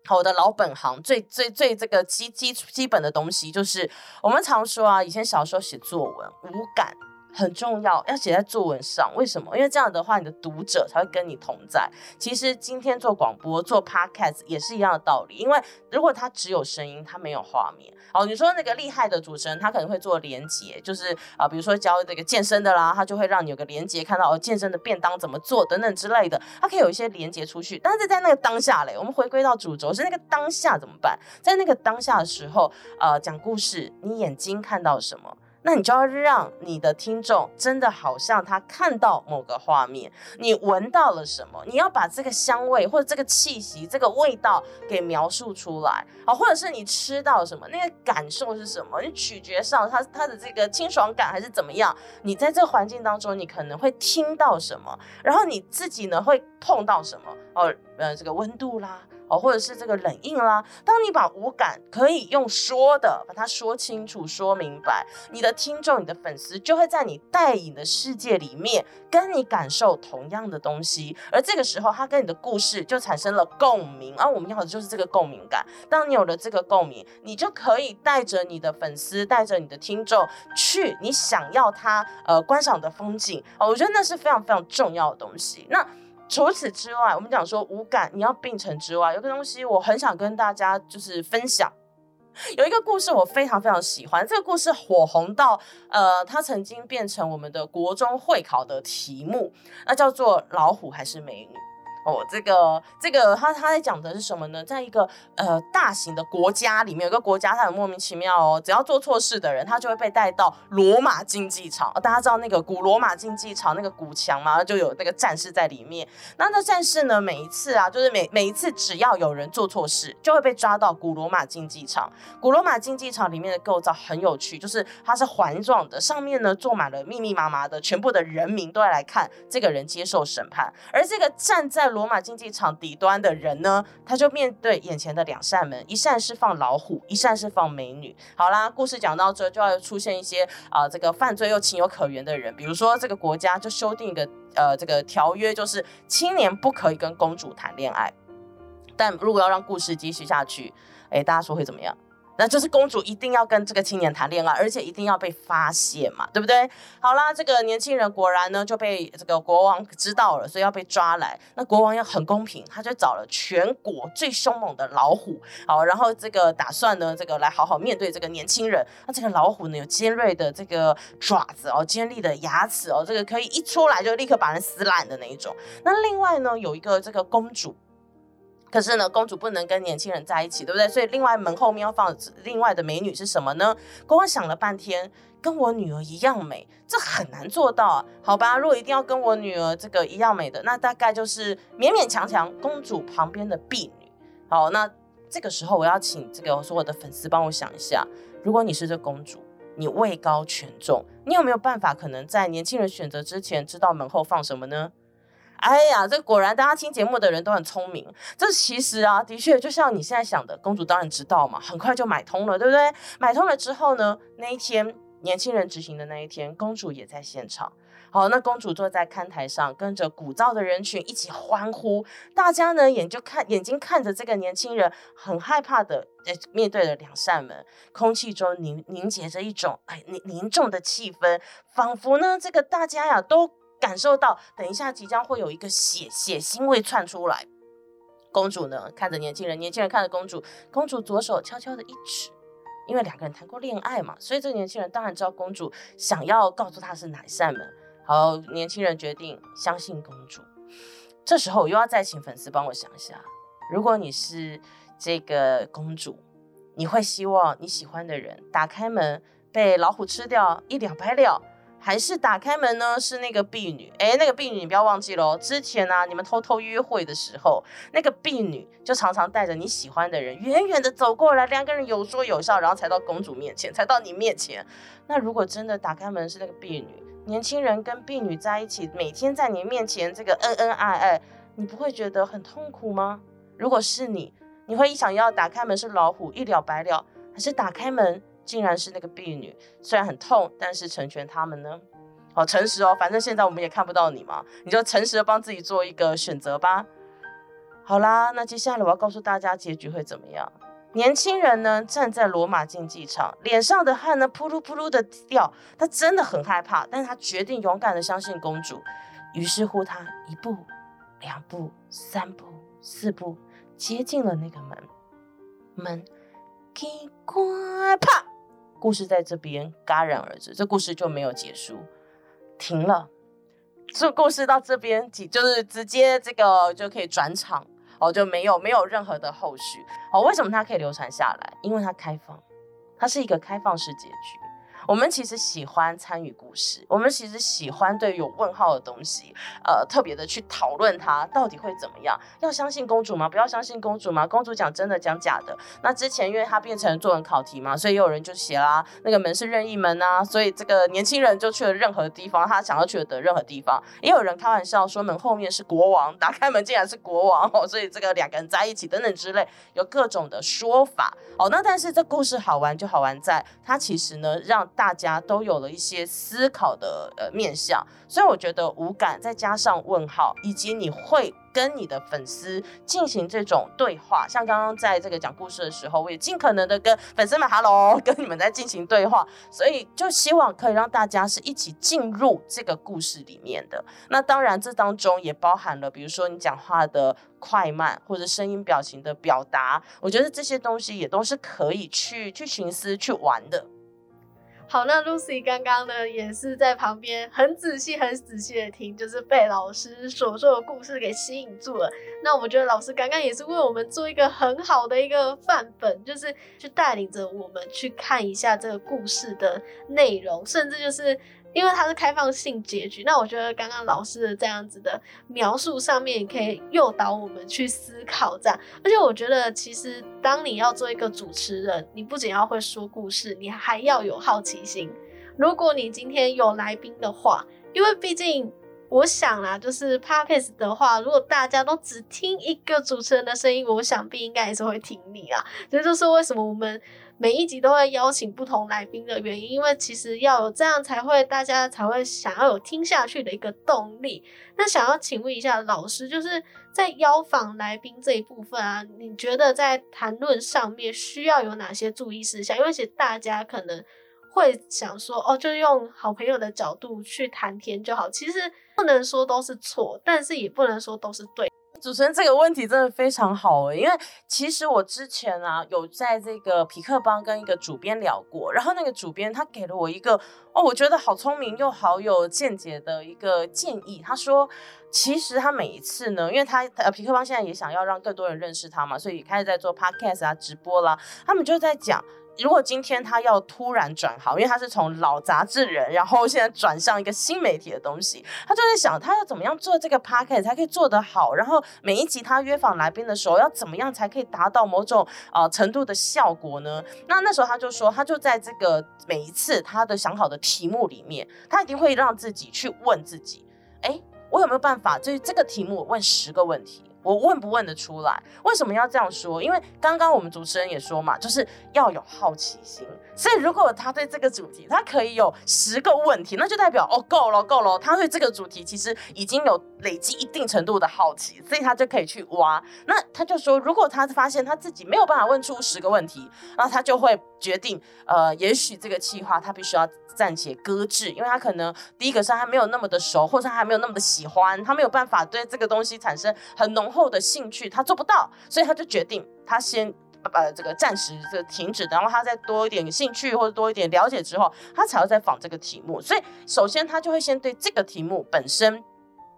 好，我的老本行，最最最这个基基基本的东西，就是我们常说啊，以前小时候写作文，无感。很重要，要写在作文上。为什么？因为这样的话，你的读者才会跟你同在。其实今天做广播、做 podcast 也是一样的道理。因为如果他只有声音，他没有画面。哦，你说那个厉害的主持人，他可能会做连接，就是啊，比如说教这个健身的啦，他就会让你有个连接，看到哦健身的便当怎么做等等之类的，他可以有一些连接出去。但是在那个当下嘞，我们回归到主轴，是那个当下怎么办？在那个当下的时候，呃，讲故事，你眼睛看到什么？那你就要让你的听众真的好像他看到某个画面，你闻到了什么？你要把这个香味或者这个气息、这个味道给描述出来啊，或者是你吃到什么，那个感受是什么？你咀嚼上它它的这个清爽感还是怎么样？你在这个环境当中，你可能会听到什么？然后你自己呢会碰到什么？哦，呃，这个温度啦。哦，或者是这个冷硬啦。当你把五感可以用说的把它说清楚、说明白，你的听众、你的粉丝就会在你带引的世界里面跟你感受同样的东西，而这个时候他跟你的故事就产生了共鸣。而我们要的就是这个共鸣感。当你有了这个共鸣，你就可以带着你的粉丝、带着你的听众去你想要他呃观赏的风景。哦，我觉得那是非常非常重要的东西。那。除此之外，我们讲说五感你要并成之外，有个东西我很想跟大家就是分享，有一个故事我非常非常喜欢，这个故事火红到呃，它曾经变成我们的国中会考的题目，那叫做老虎还是美女。哦，这个这个，他他在讲的是什么呢？在一个呃大型的国家里面，有个国家，它很莫名其妙哦。只要做错事的人，他就会被带到罗马竞技场。大家知道那个古罗马竞技场那个古墙吗？就有那个战士在里面。那那战士呢，每一次啊，就是每每一次只要有人做错事，就会被抓到古罗马竞技场。古罗马竞技场里面的构造很有趣，就是它是环状的，上面呢坐满了密密麻麻的全部的人民都要来看这个人接受审判，而这个站在罗马竞技场底端的人呢，他就面对眼前的两扇门，一扇是放老虎，一扇是放美女。好啦，故事讲到这，就要出现一些啊，这个犯罪又情有可原的人，比如说这个国家就修订一个呃这个条约，就是青年不可以跟公主谈恋爱。但如果要让故事继续下去，哎，大家说会怎么样？那就是公主一定要跟这个青年谈恋爱，而且一定要被发现嘛，对不对？好啦，这个年轻人果然呢就被这个国王知道了，所以要被抓来。那国王又很公平，他就找了全国最凶猛的老虎，好，然后这个打算呢，这个来好好面对这个年轻人。那这个老虎呢有尖锐的这个爪子哦，尖利的牙齿哦，这个可以一出来就立刻把人撕烂的那一种。那另外呢有一个这个公主。可是呢，公主不能跟年轻人在一起，对不对？所以另外门后面要放另外的美女是什么呢？国王想了半天，跟我女儿一样美，这很难做到啊。好吧，如果一定要跟我女儿这个一样美的，那大概就是勉勉强强公主旁边的婢女。好，那这个时候我要请这个所有的粉丝帮我想一下，如果你是这公主，你位高权重，你有没有办法可能在年轻人选择之前知道门后放什么呢？哎呀，这果然大家听节目的人都很聪明。这其实啊，的确就像你现在想的，公主当然知道嘛，很快就买通了，对不对？买通了之后呢，那一天年轻人执行的那一天，公主也在现场。好，那公主坐在看台上，跟着鼓噪的人群一起欢呼。大家呢，眼就看眼睛看着这个年轻人，很害怕的，呃，面对了两扇门，空气中凝凝结着一种哎凝凝重的气氛，仿佛呢，这个大家呀都感受到，等一下即将会有一个血血腥味窜出来。公主呢，看着年轻人，年轻人看着公主，公主左手悄悄的一指，因为两个人谈过恋爱嘛，所以这个年轻人当然知道公主想要告诉他是哪一扇门。好，年轻人决定相信公主。这时候我又要再请粉丝帮我想一下，如果你是这个公主，你会希望你喜欢的人打开门被老虎吃掉一了百了，还是打开门呢是那个婢女？哎，那个婢女你不要忘记喽，之前呢你们偷偷约会的时候，那个婢女就常常带着你喜欢的人远远的走过来，两个人有说有笑，然后才到公主面前，才到你面前。那如果真的打开门是那个婢女？年轻人跟婢女在一起，每天在你面前这个恩恩爱爱，你不会觉得很痛苦吗？如果是你，你会一想要打开门是老虎一了百了，还是打开门竟然是那个婢女？虽然很痛，但是成全他们呢？好诚实哦，反正现在我们也看不到你嘛，你就诚实的帮自己做一个选择吧。好啦，那接下来我要告诉大家结局会怎么样。年轻人呢，站在罗马竞技场，脸上的汗呢扑噜扑噜的掉。他真的很害怕，但是他决定勇敢的相信公主。于是乎，他一步、两步、三步、四步，接近了那个门。门，奇怪，啪！故事在这边戛然而止，这故事就没有结束，停了。这故事到这边，就是直接这个就可以转场。哦，就没有没有任何的后续。哦，为什么它可以流传下来？因为它开放，它是一个开放式结局。我们其实喜欢参与故事，我们其实喜欢对有问号的东西，呃，特别的去讨论它到底会怎么样。要相信公主吗？不要相信公主吗？公主讲真的讲假的？那之前因为它变成作文考题嘛，所以也有人就写啦，那个门是任意门啊，所以这个年轻人就去了任何地方，他想要去的任何地方。也有人开玩笑说门后面是国王，打开门竟然是国王哦，所以这个两个人在一起等等之类，有各种的说法哦。那但是这故事好玩就好玩在它其实呢让。大家都有了一些思考的呃面向，所以我觉得无感再加上问号，以及你会。跟你的粉丝进行这种对话，像刚刚在这个讲故事的时候，我也尽可能的跟粉丝们 hello，跟你们在进行对话，[LAUGHS] 所以就希望可以让大家是一起进入这个故事里面的。那当然，这当中也包含了，比如说你讲话的快慢，或者声音表情的表达，我觉得这些东西也都是可以去去寻思去玩的。好，那 Lucy 刚刚呢也是在旁边很仔细、很仔细的听，就是被老师所说的故事给吸引住了。那我觉得老师刚刚也是为我们做一个很好的一个范本，就是去带领着我们去看一下这个故事的内容，甚至就是。因为它是开放性结局，那我觉得刚刚老师的这样子的描述上面，也可以诱导我们去思考这样。而且我觉得，其实当你要做一个主持人，你不仅要会说故事，你还要有好奇心。如果你今天有来宾的话，因为毕竟我想啦，就是 podcast 的话，如果大家都只听一个主持人的声音，我想必应该也是会听你啊。这就是为什么我们。每一集都会邀请不同来宾的原因，因为其实要有这样才会大家才会想要有听下去的一个动力。那想要请问一下老师，就是在邀访来宾这一部分啊，你觉得在谈论上面需要有哪些注意事项？因为其实大家可能会想说，哦，就用好朋友的角度去谈天就好。其实不能说都是错，但是也不能说都是对。主持人这个问题真的非常好诶，因为其实我之前啊有在这个皮克邦跟一个主编聊过，然后那个主编他给了我一个哦，我觉得好聪明又好有见解的一个建议。他说，其实他每一次呢，因为他呃皮克邦现在也想要让更多人认识他嘛，所以开始在做 podcast 啊直播啦，他们就在讲。如果今天他要突然转行，因为他是从老杂志人，然后现在转向一个新媒体的东西，他就在想他要怎么样做这个 p a c k e t 才可以做得好，然后每一集他约访来宾的时候要怎么样才可以达到某种呃程度的效果呢？那那时候他就说，他就在这个每一次他的想好的题目里面，他一定会让自己去问自己，哎。我有没有办法？就是这个题目问十个问题。我问不问得出来？为什么要这样说？因为刚刚我们主持人也说嘛，就是要有好奇心。所以如果他对这个主题，他可以有十个问题，那就代表哦，够了，够了。他对这个主题其实已经有累积一定程度的好奇，所以他就可以去挖。那他就说，如果他发现他自己没有办法问出十个问题，那他就会决定，呃，也许这个计划他必须要暂且搁置，因为他可能第一个是他没有那么的熟，或者他还没有那么的喜欢，他没有办法对这个东西产生很浓厚的兴趣，他做不到，所以他就决定他先。呃，这个暂时这个停止，然后他再多一点兴趣或者多一点了解之后，他才要再仿这个题目。所以，首先他就会先对这个题目本身。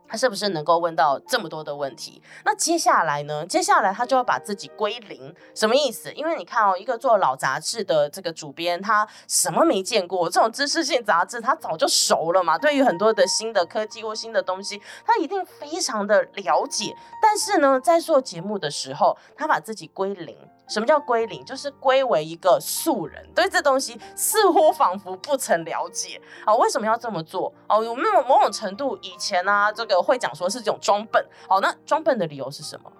他是不是能够问到这么多的问题？那接下来呢？接下来他就要把自己归零，什么意思？因为你看哦，一个做老杂志的这个主编，他什么没见过？这种知识性杂志，他早就熟了嘛。对于很多的新的科技或新的东西，他一定非常的了解。但是呢，在做节目的时候，他把自己归零。什么叫归零？就是归为一个素人，对这东西似乎仿佛不曾了解啊。为什么要这么做？哦，有没有某种程度以前呢？这个会讲说是这种装笨。好，那装笨的理由是什么？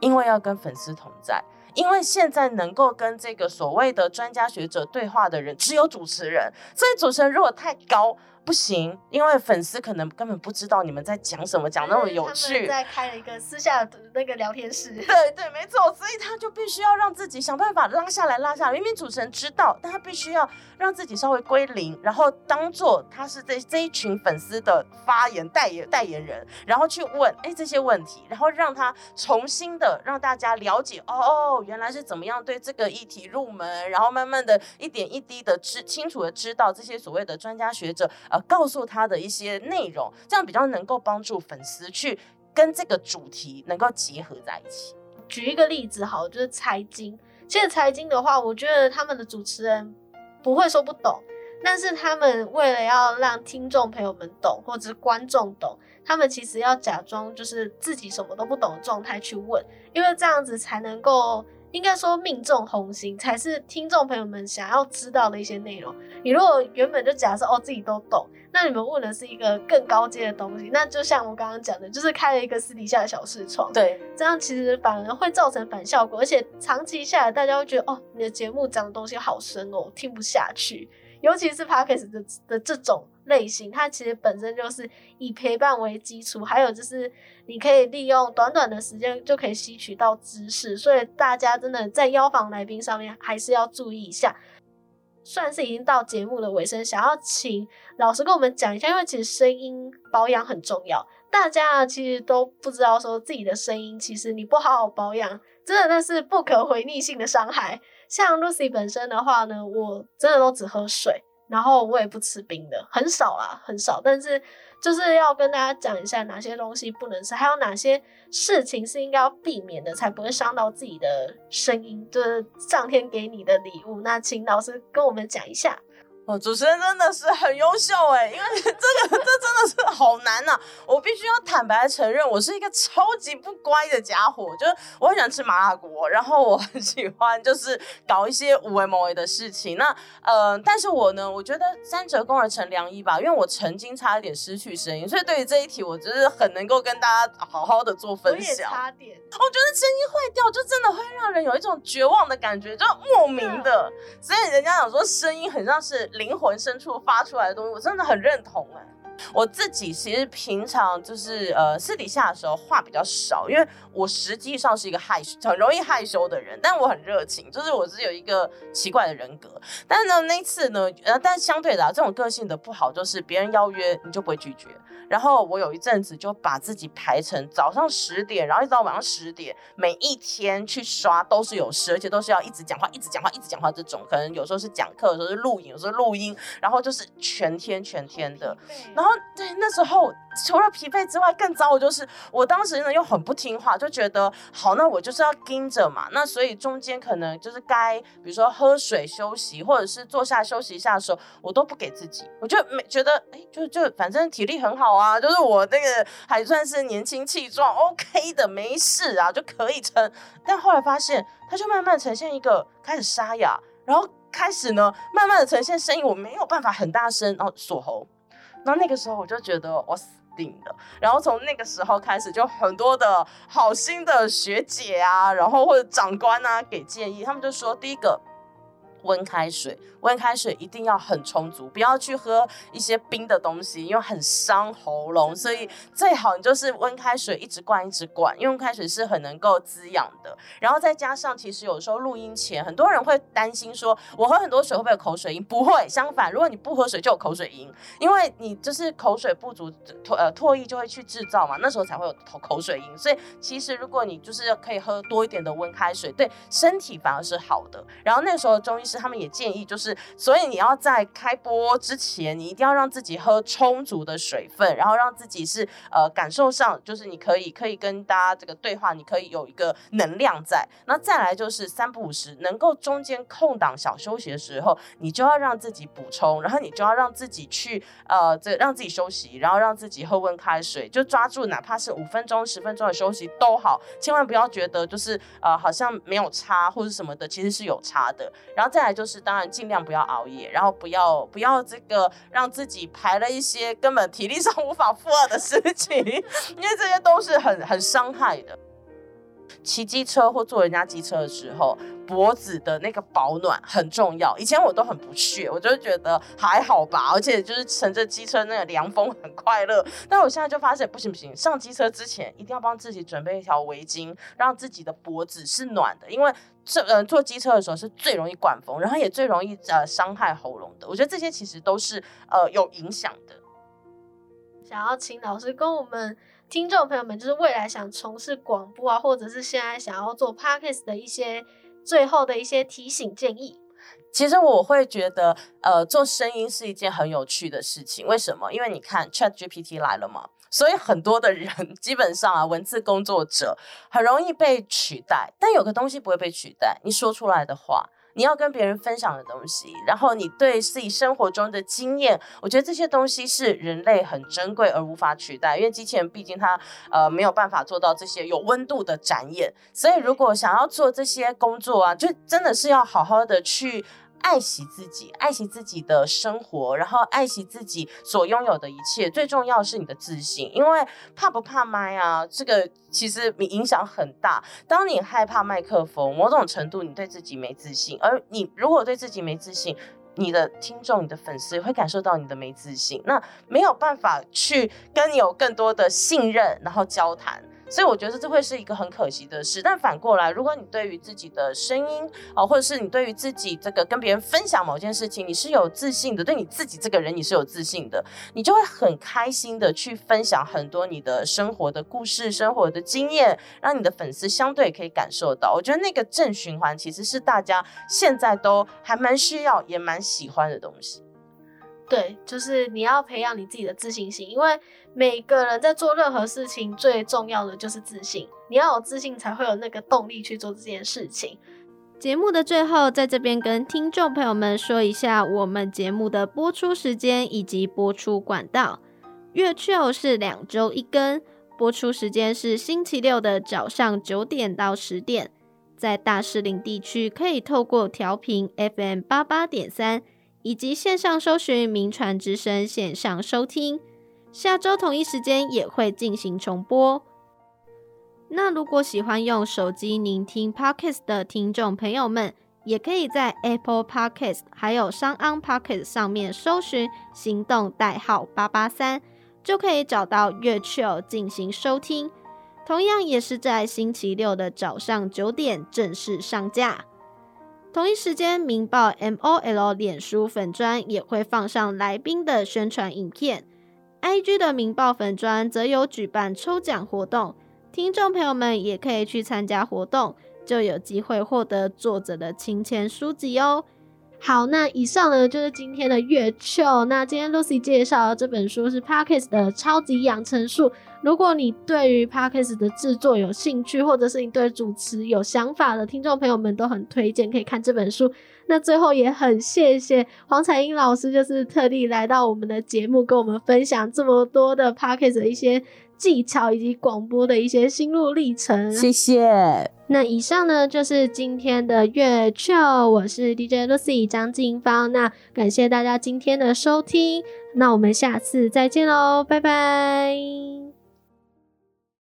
因为要跟粉丝同在，因为现在能够跟这个所谓的专家学者对话的人只有主持人，所以主持人如果太高。不行，因为粉丝可能根本不知道你们在讲什么，讲那么有趣。在开了一个私下的那个聊天室。对对，没错，所以他就必须要让自己想办法拉下来，拉下来。明明主持人知道，但他必须要让自己稍微归零，然后当做他是这这一群粉丝的发言代言代言人，然后去问哎这些问题，然后让他重新的让大家了解哦哦，原来是怎么样对这个议题入门，然后慢慢的一点一滴的知清楚的知道这些所谓的专家学者呃。告诉他的一些内容，这样比较能够帮助粉丝去跟这个主题能够结合在一起。举一个例子，好，就是财经。其实财经的话，我觉得他们的主持人不会说不懂，但是他们为了要让听众朋友们懂，或者是观众懂，他们其实要假装就是自己什么都不懂的状态去问，因为这样子才能够。应该说命中红心才是听众朋友们想要知道的一些内容。你如果原本就假设哦自己都懂，那你们问的是一个更高阶的东西，那就像我刚刚讲的，就是开了一个私底下的小视窗。对，这样其实反而会造成反效果，而且长期下来，大家会觉得哦你的节目讲的东西好深哦，听不下去。尤其是 podcast 的的这种类型，它其实本身就是以陪伴为基础，还有就是你可以利用短短的时间就可以吸取到知识，所以大家真的在邀访来宾上面还是要注意一下。算是已经到节目的尾声，想要请老师跟我们讲一下，因为其实声音保养很重要，大家其实都不知道说自己的声音，其实你不好好保养，真的那是不可回逆性的伤害。像 Lucy 本身的话呢，我真的都只喝水，然后我也不吃冰的，很少啦，很少。但是就是要跟大家讲一下哪些东西不能吃，还有哪些事情是应该要避免的，才不会伤到自己的声音，就是上天给你的礼物。那请老师跟我们讲一下。哦，主持人真的是很优秀哎，因为这个 [LAUGHS] 这真的是好难呐！我必须要坦白承认，我是一个超级不乖的家伙，就是我很喜欢吃麻辣锅，然后我很喜欢就是搞一些无为谋为的事情。那呃，但是我呢，我觉得三折肱而成良医吧，因为我曾经差一点失去声音，所以对于这一题，我就是很能够跟大家好好的做分享。差点，我觉得声音坏掉就真的会让人有一种绝望的感觉，就莫名的。所以人家讲说声音很像是。灵魂深处发出来的东西，我真的很认同哎。我自己其实平常就是呃私底下的时候话比较少，因为我实际上是一个害羞、很容易害羞的人，但我很热情，就是我是有一个奇怪的人格。但是呢，那次呢，呃，但相对的这种个性的不好，就是别人邀约你就不会拒绝。然后我有一阵子就把自己排成早上十点，然后一直到晚上十点，每一天去刷都是有事，而且都是要一直讲话、一直讲话、一直讲话这种。可能有时候是讲课，有时候是录影，有时候录音，然后就是全天全天的。然后对那时候除了疲惫之外，更糟的就是我当时呢又很不听话，就觉得好，那我就是要盯着嘛。那所以中间可能就是该比如说喝水休息，或者是坐下休息一下的时候，我都不给自己。我就没觉得哎，就就反正体力很好。啊，就是我那个还算是年轻气壮，OK 的，没事啊，就可以撑。但后来发现，它就慢慢呈现一个开始沙哑，然后开始呢，慢慢的呈现声音，我没有办法很大声，然后锁喉。那那个时候我就觉得，我死定了。然后从那个时候开始，就很多的好心的学姐啊，然后或者长官啊给建议，他们就说第一个。温开水，温开水一定要很充足，不要去喝一些冰的东西，因为很伤喉咙。所以最好你就是温开水一直灌一直灌，因为温开水是很能够滋养的。然后再加上，其实有时候录音前，很多人会担心说，我喝很多水会不会有口水音？不会，相反，如果你不喝水就有口水音，因为你就是口水不足，唾呃唾液就会去制造嘛，那时候才会有口口水音。所以其实如果你就是可以喝多一点的温开水，对身体反而是好的。然后那时候中医。是他们也建议，就是所以你要在开播之前，你一定要让自己喝充足的水分，然后让自己是呃感受上，就是你可以可以跟大家这个对话，你可以有一个能量在。那再来就是三不五时，能够中间空档小休息的时候，你就要让自己补充，然后你就要让自己去呃这让自己休息，然后让自己喝温开水，就抓住哪怕是五分钟、十分钟的休息都好，千万不要觉得就是呃好像没有差或者什么的，其实是有差的。然后。再来就是，当然尽量不要熬夜，然后不要不要这个让自己排了一些根本体力上无法负荷的事情，因为这些都是很很伤害的。骑机车或坐人家机车的时候，脖子的那个保暖很重要。以前我都很不屑，我就觉得还好吧，而且就是乘着机车那个凉风很快乐。但我现在就发现不行不行，上机车之前一定要帮自己准备一条围巾，让自己的脖子是暖的，因为这呃坐机车的时候是最容易灌风，然后也最容易呃伤害喉咙的。我觉得这些其实都是呃有影响的。想要请老师跟我们。听众朋友们，就是未来想从事广播啊，或者是现在想要做 podcast 的一些最后的一些提醒建议。其实我会觉得，呃，做声音是一件很有趣的事情。为什么？因为你看 Chat GPT 来了嘛，所以很多的人 [LAUGHS] 基本上啊，文字工作者很容易被取代。但有个东西不会被取代，你说出来的话。你要跟别人分享的东西，然后你对自己生活中的经验，我觉得这些东西是人类很珍贵而无法取代，因为机器人毕竟它呃没有办法做到这些有温度的展演，所以如果想要做这些工作啊，就真的是要好好的去。爱惜自己，爱惜自己的生活，然后爱惜自己所拥有的一切。最重要是你的自信，因为怕不怕麦啊？这个其实影响很大。当你害怕麦克风，某种程度你对自己没自信。而你如果对自己没自信，你的听众、你的粉丝会感受到你的没自信，那没有办法去跟你有更多的信任，然后交谈。所以我觉得这会是一个很可惜的事，但反过来，如果你对于自己的声音啊，或者是你对于自己这个跟别人分享某件事情，你是有自信的，对你自己这个人你是有自信的，你就会很开心的去分享很多你的生活的故事、生活的经验，让你的粉丝相对可以感受到。我觉得那个正循环其实是大家现在都还蛮需要，也蛮喜欢的东西。对，就是你要培养你自己的自信心，因为每个人在做任何事情最重要的就是自信。你要有自信，才会有那个动力去做这件事情。节目的最后，在这边跟听众朋友们说一下我们节目的播出时间以及播出管道。月球是两周一更，播出时间是星期六的早上九点到十点，在大士林地区可以透过调频 FM 八八点三。以及线上搜寻“名传之声”线上收听，下周同一时间也会进行重播。那如果喜欢用手机聆听 Podcast 的听众朋友们，也可以在 Apple Podcast 还有商安 Podcast 上面搜寻“行动代号八八三”，就可以找到月球进行收听。同样也是在星期六的早上九点正式上架。同一时间，《明报》MOL 脸书粉专也会放上来宾的宣传影片，IG 的《明报》粉专则有举办抽奖活动，听众朋友们也可以去参加活动，就有机会获得作者的亲签书籍哦。好，那以上呢就是今天的月球。那今天 Lucy 介绍的这本书是 Parkes 的超级养成术。如果你对于 Parkes 的制作有兴趣，或者是你对主持有想法的听众朋友们，都很推荐可以看这本书。那最后也很谢谢黄彩英老师，就是特地来到我们的节目，跟我们分享这么多的 Parkes 的一些技巧以及广播的一些心路历程。谢谢。那以上呢就是今天的月球，我是 DJ Lucy 张静芳。那感谢大家今天的收听，那我们下次再见喽，拜拜。